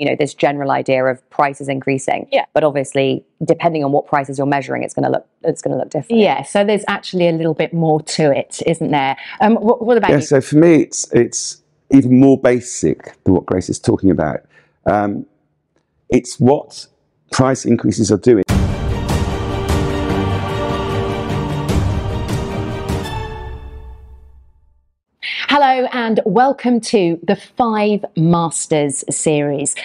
you know this general idea of prices increasing. Yeah. But obviously, depending on what prices you're measuring, it's going to look it's going to look different. Yeah, so there's actually a little bit more to it, isn't there? Um, what, what about Yeah, you? so for me, it's it's even more basic than what Grace is talking about. Um, it's what price increases are doing. And welcome to the Five Masters series,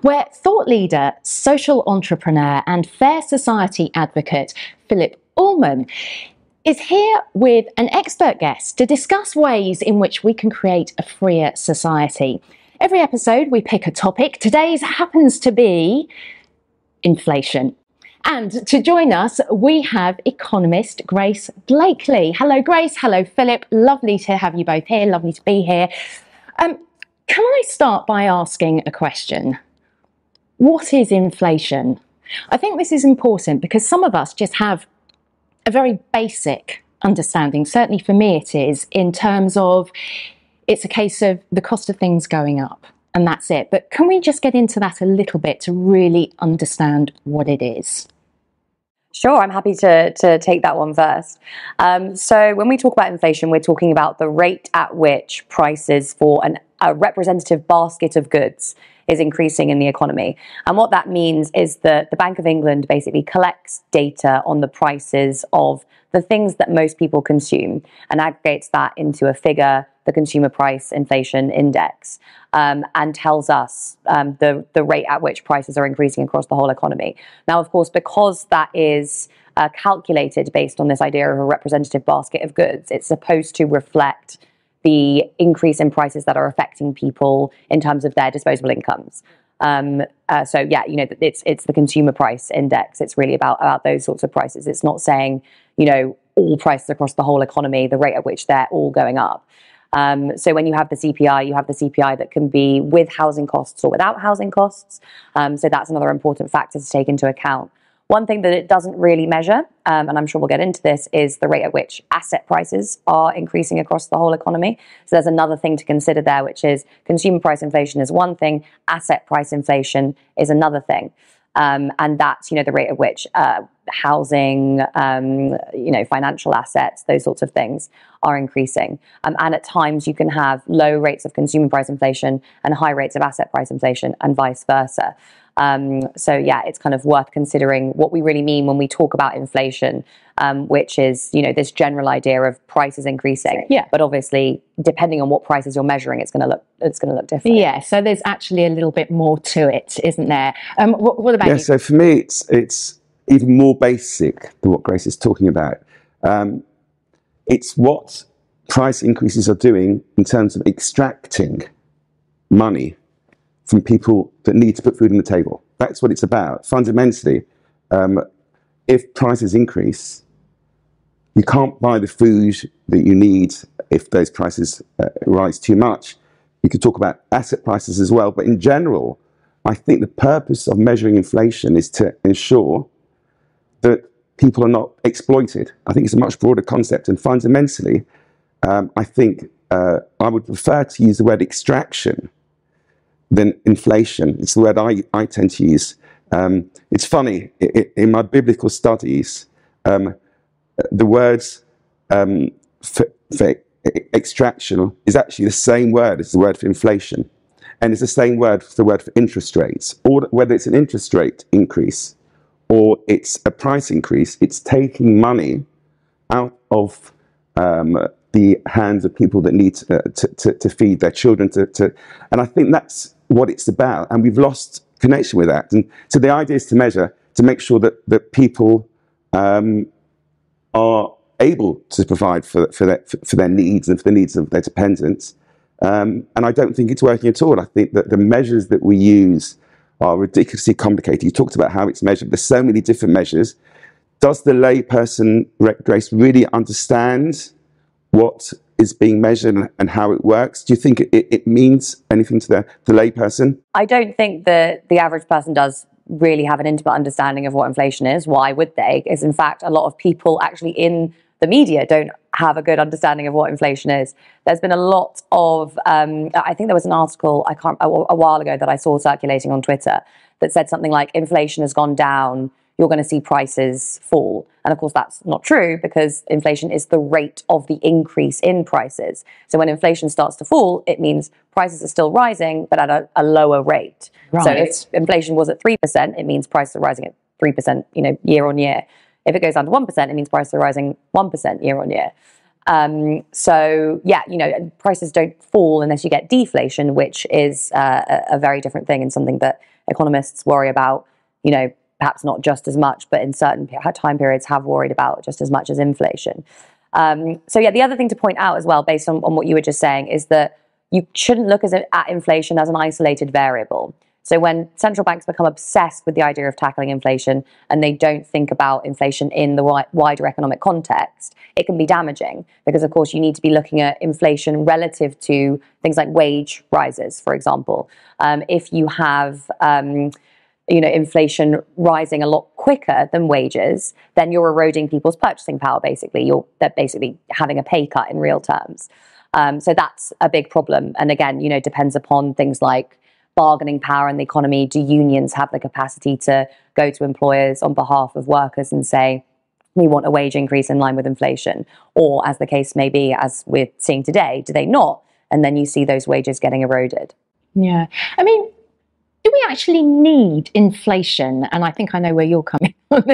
where thought leader, social entrepreneur, and fair society advocate Phillip Ullmann is here with an expert guest to discuss ways in which we can create a freer society. Every episode, we pick a topic. Today's happens to be inflation. And to join us, we have economist Grace Blakeley. Hello, Grace. Hello, Phillip. Lovely to have you both here. Lovely to be here. Um, can I start by asking a question? What is inflation? I think this is important because some of us just have a very basic understanding. Certainly for me, it is in terms of it's a case of the cost of things going up and that's it. But can we just get into that a little bit to really understand what it is? Sure, I'm happy to, to take that one first. Um, so, when we talk about inflation, we're talking about the rate at which prices for an, a representative basket of goods is increasing in the economy. And what that means is that the Bank of England basically collects data on the prices of the things that most people consume and aggregates that into a figure, the Consumer Price Inflation Index, um, and tells us um, the, the rate at which prices are increasing across the whole economy. Now, of course, because that is uh, calculated based on this idea of a representative basket of goods, it's supposed to reflect the increase in prices that are affecting people in terms of their disposable incomes. Um, uh, so yeah, you know, it's it's the consumer price index. It's really about about those sorts of prices. It's not saying you know all prices across the whole economy, the rate at which they're all going up. Um, so when you have the CPI, you have the CPI that can be with housing costs or without housing costs. Um, so that's another important factor to take into account. One thing that it doesn't really measure, um, and I'm sure we'll get into this, is the rate at which asset prices are increasing across the whole economy. So there's another thing to consider there, which is consumer price inflation is one thing, asset price inflation is another thing. Um, and that's you know the rate at which uh, housing, um, you know, financial assets, those sorts of things are increasing. Um, and at times you can have low rates of consumer price inflation and high rates of asset price inflation, and vice versa. Um, so yeah, it's kind of worth considering what we really mean when we talk about inflation, um, which is you know this general idea of prices increasing. Yeah. But obviously, depending on what prices you're measuring, it's going to look it's going to look different. Yeah, so there's actually a little bit more to it, isn't there? Um, what, what about Yeah, you? so for me, it's it's even more basic than what Grace is talking about. Um, it's what price increases are doing in terms of extracting money from people that need to put food on the table. That's what it's about. Fundamentally, um, if prices increase, you can't buy the food that you need if those prices uh, rise too much. You could talk about asset prices as well, but in general, I think the purpose of measuring inflation is to ensure that people are not exploited. I think it's a much broader concept, and fundamentally, um, I think uh, I would prefer to use the word extraction than inflation. It's the word I, I tend to use. Um, it's funny, i i in my biblical studies, um, the words um, for, for extraction is actually the same word as the word for inflation. And it's the same word for the word for interest rates, or whether it's an interest rate increase or it's a price increase, it's taking money out of um, the hands of people that need uh, to, to, to feed their children. To, to, and I think that's what it's about. And we've lost connection with that. And so the idea is to measure, to make sure that, that people um, are able to provide for, for, their, for their needs and for the needs of their dependents. Um, and I don't think it's working at all. I think that the measures that we use are ridiculously complicated. You talked about how it's measured. There's so many different measures. Does the layperson, Grace, really understand what is being measured and- how it works? Do you think it, it means anything to the, the layperson? I don't think that the average person does really have an intimate understanding of what inflation is. Why would they? Because in fact, a lot of people actually in the media don't have a good understanding of what inflation is. There's been a lot of, um, I think there was an article I can't a, a while ago that I saw circulating on Twitter that said something like inflation has gone down you're going to see prices fall. And of course, that's not true because inflation is the rate of the increase in prices. So when inflation starts to fall, it means prices are still rising, but at a, a lower rate. Right. So if inflation was at 3%, it means prices are rising at 3%, you know, year on year. If it goes down to 1%, it means prices are rising 1% year on year. Um, so yeah, you know, prices don't fall unless you get deflation, which is uh, a, a very different thing and something that economists worry about. You know, perhaps not just as much, but in certain time periods have worried about just as much as inflation. Um, so yeah, the other thing to point out as well, based on, on what you were just saying, is that you shouldn't look as, at inflation as an isolated variable. So when central banks become obsessed with the idea of tackling inflation and they don't think about inflation in the wider economic context, it can be damaging because, of course, you need to be looking at inflation relative to things like wage rises, for example. Um, if you have um, you know inflation rising a lot quicker than wages, then you're eroding people's purchasing power. Basically, you're they're basically having a pay cut in real terms. Um, so that's a big problem. And again, you know, depends upon things like bargaining power in the economy. Do unions have the capacity to go to employers on behalf of workers and say, we want a wage increase in line with inflation? Or, as the case may be, as we're seeing today, do they not? And then you see those wages getting eroded. Yeah. I mean, we actually need inflation? And I think I know where you're coming from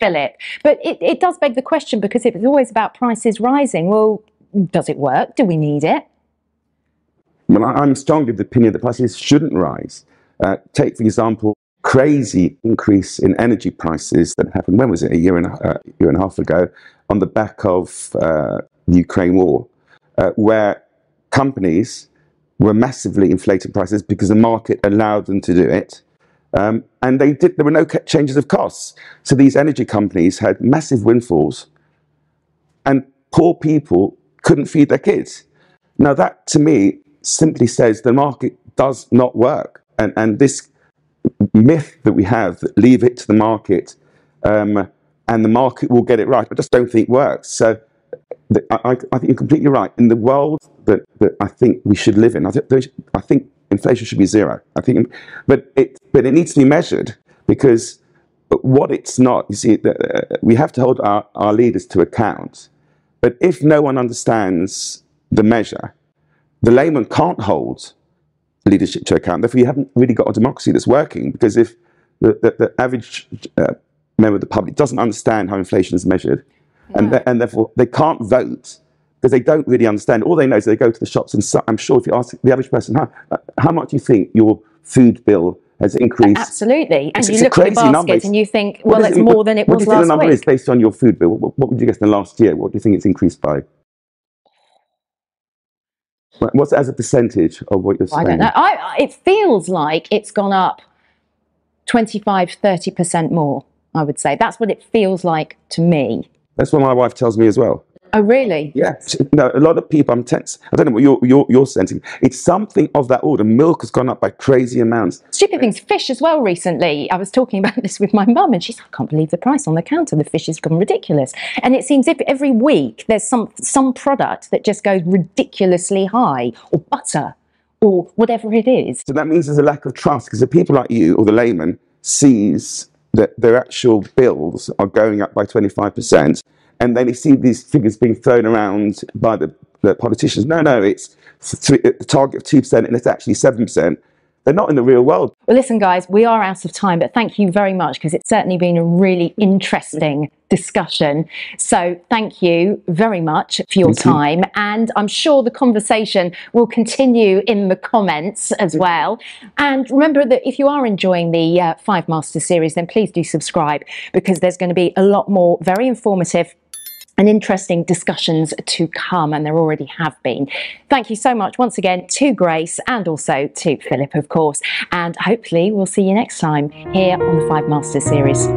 Phillip. But it, it does beg the question because if it's always about prices rising, well, does it work? Do we need it? Well, I'm strongly of the opinion that prices shouldn't rise. Uh, take, for example, crazy increase in energy prices that happened, when was it, a year and a, uh, year and a half ago, on the back of uh, the Ukraine war, uh, where companies were massively inflating prices because the market allowed them to do it. Um, and they did, there were no changes of costs. So these energy companies had massive windfalls, and poor people couldn't feed their kids. Now, that to me simply says the market does not work. And, and this myth that we have that leave it to the market um, and the market will get it right, I just don't think works. So I, I, think you're completely right. In the world that, that I think we should live in, I, th- I think inflation should be zero. I think, but it but it needs to be measured because what it's not. You see, uh, we have to hold our, our leaders to account. But if no one understands the measure, the layman can't hold leadership to account. Therefore, you haven't really got a democracy that's working because if the, the, the average uh, member of the public doesn't understand how inflation is measured, and, and therefore they can't vote because they don't really understand. All they know is they go to the shops, and so, I'm sure if you ask the average person, how, how much do you think your food bill has increased? Absolutely. And it's, you it's look at the basket number. and you think, well, it's it, more than it was last week. What do you think the number week? is based on your food bill? What, what would you guess in the last year? What do you think it's increased by? What's as a percentage of what you're saying? I don't know. I, it feels like it's gone up 25, 30% more, I would say. That's what it feels like to me. That's what my wife tells me as well. Oh, really? Yeah. No, a lot of people, I'm tense. I don't know what you're, you're, you're sensing. It's something of that order. Milk has gone up by crazy amounts. Stupid things. Fish as well recently. I was talking about this with my mum and she's like, I can't believe the price on the counter. The fish has gone ridiculous. And it seems if every week there's some, some product that just goes ridiculously high or butter or whatever it is. So that means there's a lack of trust because the people like you or the layman sees that their actual bills are going up by 25%, and then you see these figures being thrown around by the, the politicians. No, no, it's the target of 2%, and it's actually 7%. They're not in the real world. Well, listen, guys, we are out of time, but thank you very much because it's certainly been a really interesting discussion. So, thank you very much for your thank time. You. And I'm sure the conversation will continue in the comments as well. And remember that if you are enjoying the uh, Five Masters series, then please do subscribe because there's going to be a lot more very informative and interesting discussions to come, and there already have been. Thank you so much once again to Grace and also to Phillip, of course, and hopefully we'll see you next time here on the Five Masters series.